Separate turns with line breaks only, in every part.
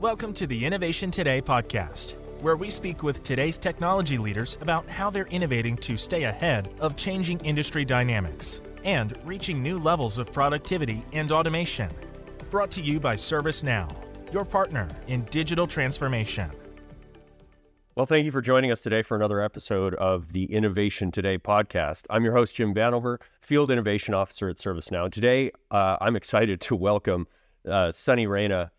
Welcome to the Innovation Today podcast, where we speak with today's technology leaders about how they're innovating to stay ahead of changing industry dynamics and reaching new levels of productivity and automation. Brought to you by ServiceNow, your partner in digital transformation.
Well, thank you for joining us today for another episode of the Innovation Today podcast. I'm your host, Jim Van Over, Field Innovation Officer at ServiceNow. Today, uh, I'm excited to welcome uh, Sunny Raina.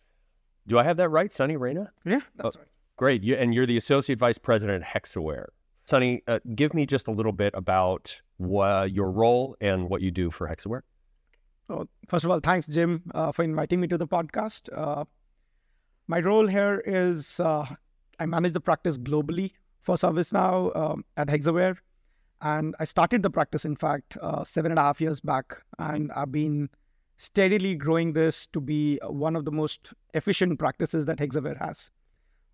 Do I have that right, Sunny Raina?
Yeah, that's right.
Great. You, and you're the Associate Vice President at Hexaware. Sunny, uh, give me just a little bit about wha- your role and what you do for Hexaware.
So, first of all, thanks, Jim, uh, for inviting me to the podcast. Uh, my role here is uh, I manage the practice globally for ServiceNow um, at Hexaware. And I started the practice, in fact, uh, seven and a half years back. And I've been steadily growing this to be one of the most efficient practices that Hexaware has.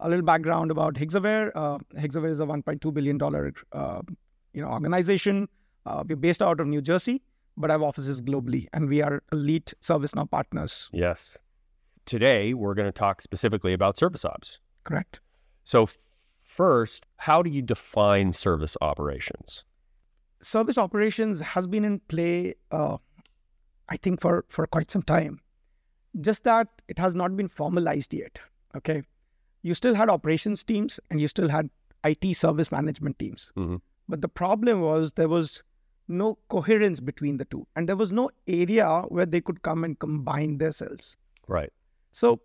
A little background about Hexaware. Uh, Hexaware is a $1.2 billion uh, you know, organization. Uh, we're based out of New Jersey, but have offices globally, and we are elite ServiceNow partners.
Yes. Today, we're going to talk specifically about service ops.
Correct.
So, first, how do you define service operations?
Service operations has been in play, uh, I think, for, for quite some time. Just that it has not been formalized yet. Okay. You still had operations teams and you still had IT service management teams.
Mhm.
But the problem was there was no coherence between the two, and there was no area where they could come and combine themselves.
Right.
So,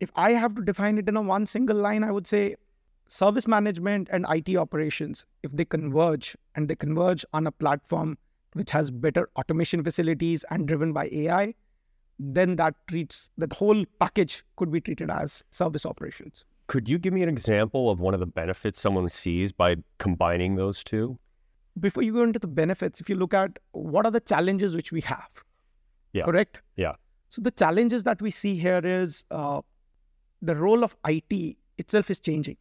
if I have to define it in a one single line, I would say service management and IT operations, if they converge and they converge on a platform which has better automation facilities and driven by AI, then that treats that whole package could be treated as service operations.
Could you give me an example of one of the benefits someone sees by combining those two?
Before you go into the benefits, if you look at what are the challenges which we have,
Yeah.
correct?
Yeah.
So the challenges that we see here is uh, the role of IT itself is changing.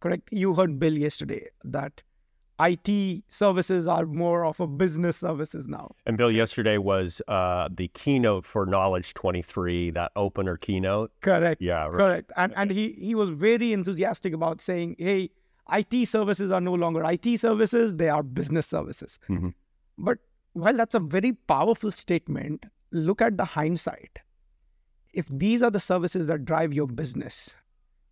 Correct? You heard Bill yesterday that IT services are more of a business services now.
And Bill, yesterday was uh, the keynote for Knowledge 23, that opener keynote.
Correct.
Yeah, right.
Correct. And and he he was very enthusiastic about saying, hey, IT services are no longer IT services, they are business services.
Mhm.
But while that's a very powerful statement, look at the hindsight. If these are the services that drive your business,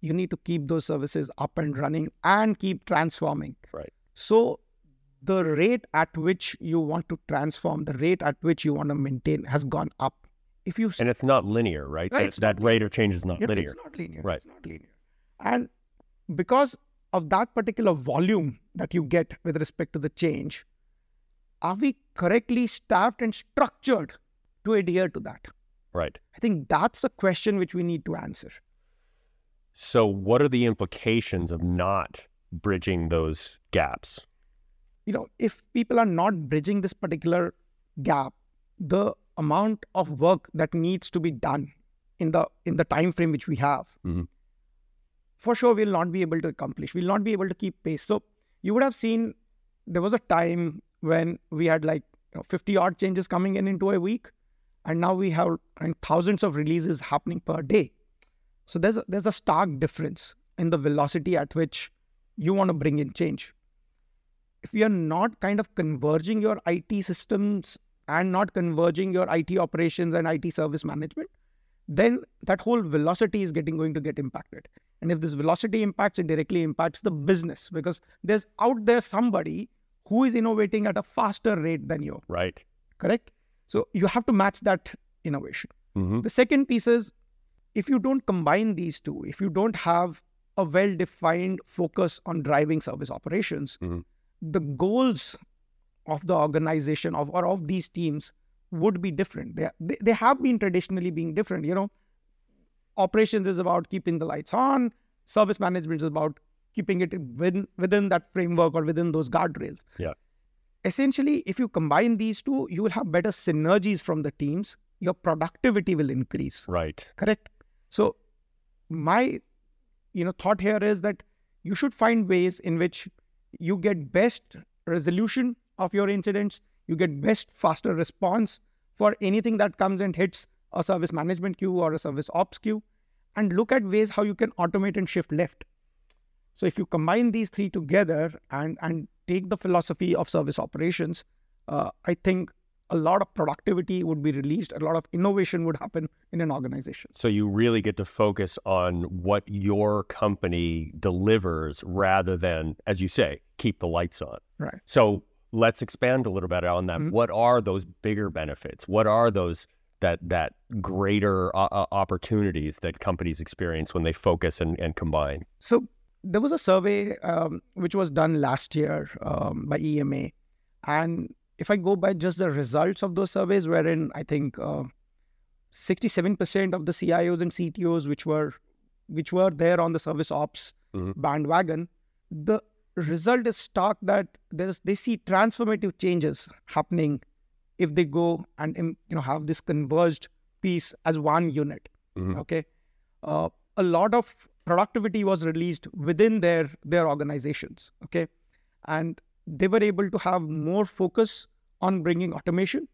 you need to keep those services up and running and keep transforming.
Right.
So the rate at which you want to transform, the rate at which you want to maintain has gone up. If you
And it's not linear, right?
Right,
That,
it's
that rate of change is not
yeah,
linear.
It's not linear.
Right.
It's not linear. And because of that particular volume that you get with respect to the change, are we correctly staffed and structured to adhere to that?
Right.
I think that's a question which we need to answer.
So, what are the implications of not bridging those gaps?
You know, if people are not bridging this particular gap, the amount of work that needs to be done in the in the time frame which we have,
Mhm.
for sure we'll not be able to accomplish. We'll not be able to keep pace. So you would have seen there was a time when we had like you know, 50 odd changes coming in into a week, and now we have thousands of releases happening per day. So there's a, there's a stark difference in the velocity at which you want to bring in change. If you're not kind of converging your IT systems and not converging your IT operations and IT service management, then that whole velocity is getting going to get impacted. And if this velocity impacts, it directly impacts the business because there's out there somebody who is innovating at a faster rate than you,
Right.
correct? So you have to match that innovation.
hmm
The second piece is if you don't combine these two, if you don't have a well defined focus on driving service operations,
Mhm.
the goals of the organization of or of these teams would be different. They, they, they have been traditionally being different. You know, operations is about keeping the lights on, service management is about keeping it within, within that framework or within those guardrails.
Yeah.
Essentially, if you combine these two, you will have better synergies from the teams. Your productivity will increase.
Right.
Correct. So, my you know thought here is that you should find ways in which you get best resolution of your incidents you get best faster response for anything that comes and hits a service management queue or a service ops queue and look at ways how you can automate and shift left. So if you combine these three together and and take the philosophy of service operations, uh, I think a lot of productivity would be released, a lot of innovation would happen in an organization.
So you really get to focus on what your company delivers rather than, as you say, keep the lights on.
Right.
So let's expand a little bit on that.
Mhm.
What are those bigger benefits? What are those that that greater uh, uh, opportunities that companies experience when they focus and, and combine?
So there was a survey um, which was done last year um, by EMA, and if I go by just the results of those surveys, wherein I think uh, sixty-seven percent of the CIOs and CTOs which were which were there on the service ops
Mhm.
bandwagon, the result is stark that there's they see transformative changes happening if they go and um, you know have this converged piece as one unit
Mhm.
okay uh, a lot of productivity was released within their their organizations okay and they were able to have more focus on bringing automation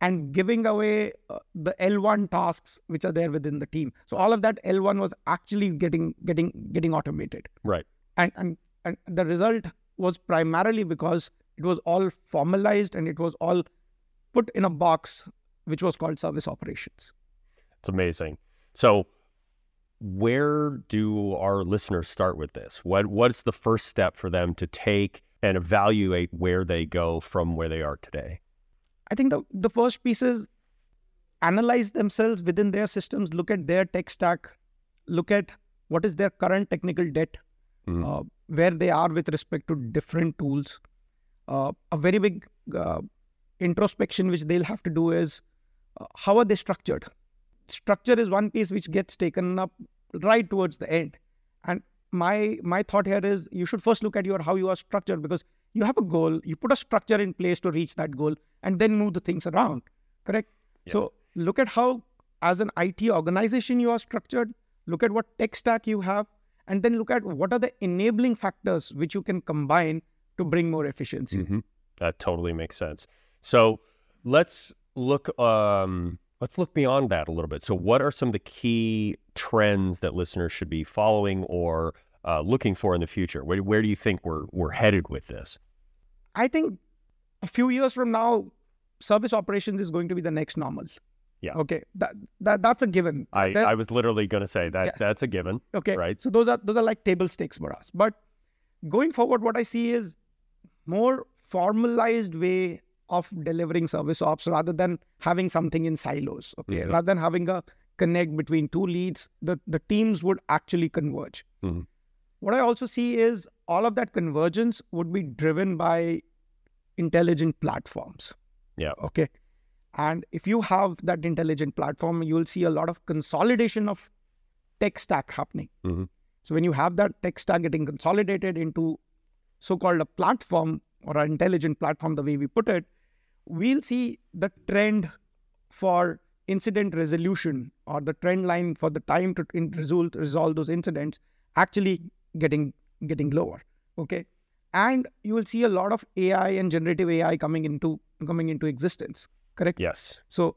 and giving away uh, the L1 tasks which are there within the team. So all of that L1 was actually getting getting getting automated.
Right.
And and and the result was primarily because it was all formalized and it was all put in a box which was called service operations.
It's amazing. So where do our listeners start with this? What what's the first step for them to take and evaluate where they go from where they are today?
I think the, the first piece is analyze themselves within their systems, look at their tech stack, look at what is their current technical debt,
Mhm.
uh, where they are with respect to different tools. Uh, a very big uh, introspection which they'll have to do is uh, how are they structured? Structure is one piece which gets taken up right towards the end. And my my thought here is you should first look at your how you are structured because you have a goal, you put a structure in place to reach that goal, and then move the things around. Correct?
Yeah.
So look at how, as an IT organization, you are structured. Look at what tech stack you have, and then look at what are the enabling factors which you can combine to bring more efficiency.
Mhm. That totally makes sense. So let's look um let's look beyond that a little bit. So what are some of the key trends that listeners should be following or uh, looking for in the future? Where, where do you think we're we're headed with this?
I think a few years from now, service operations is going to be the next normal.
Yeah.
Okay. That that that's a given.
I, I was literally going to say that
Yes.
that's a given.
Okay.
Right.
So those are those are like table stakes for us. But going forward, what I see is more formalized way of delivering service ops rather than having something in silos. Okay.
Mhm.
Rather than having a connect between two leads, the, the teams would actually converge.
Mhm.
What I also see is all of that convergence would be driven by intelligent platforms.
Yeah.
Okay. And if you have that intelligent platform, you will see a lot of consolidation of tech stack happening.
Mhm.
So when you have that tech stack getting consolidated into so-called a platform or an intelligent platform, the way we put it, we'll see the trend for incident resolution or the trend line for the time to resolve resolve those incidents actually getting getting lower. Okay. And you will see a lot of AI and generative AI coming into coming into existence. Correct.
Yes.
So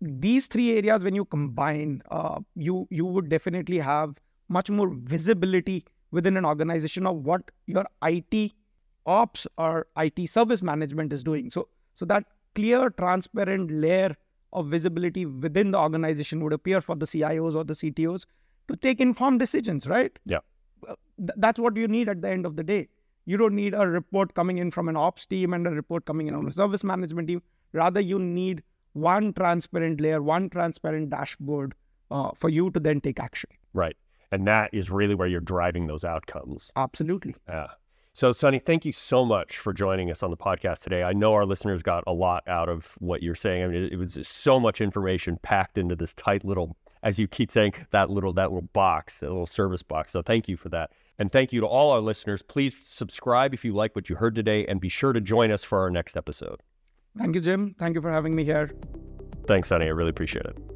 these three areas, when you combine, uh, you you would definitely have much more visibility within an organization of what your IT ops or IT service management is doing. So so that clear, transparent layer of visibility within the organization would appear for the CIOs or the CTOs to take informed decisions, right?
Yeah.
Th- that's what you need at the end of the day. You don't need a report coming in from an ops team and a report coming in from a service management team. Rather, you need one transparent layer, one transparent dashboard uh, for you to then take action.
Right. And that is really where you're driving those outcomes.
Absolutely.
Yeah. So, Sunny, thank you so much for joining us on the podcast today. I know our listeners got a lot out of what you're saying. I mean, it, it was just so much information packed into this tight little, as you keep saying, that little that little box, that little service box. So, thank you for that, and thank you to all our listeners. Please subscribe if you like what you heard today, and be sure to join us for our next episode.
Thank you, Jim. Thank you for having me here.
Thanks, Sunny. I really appreciate it.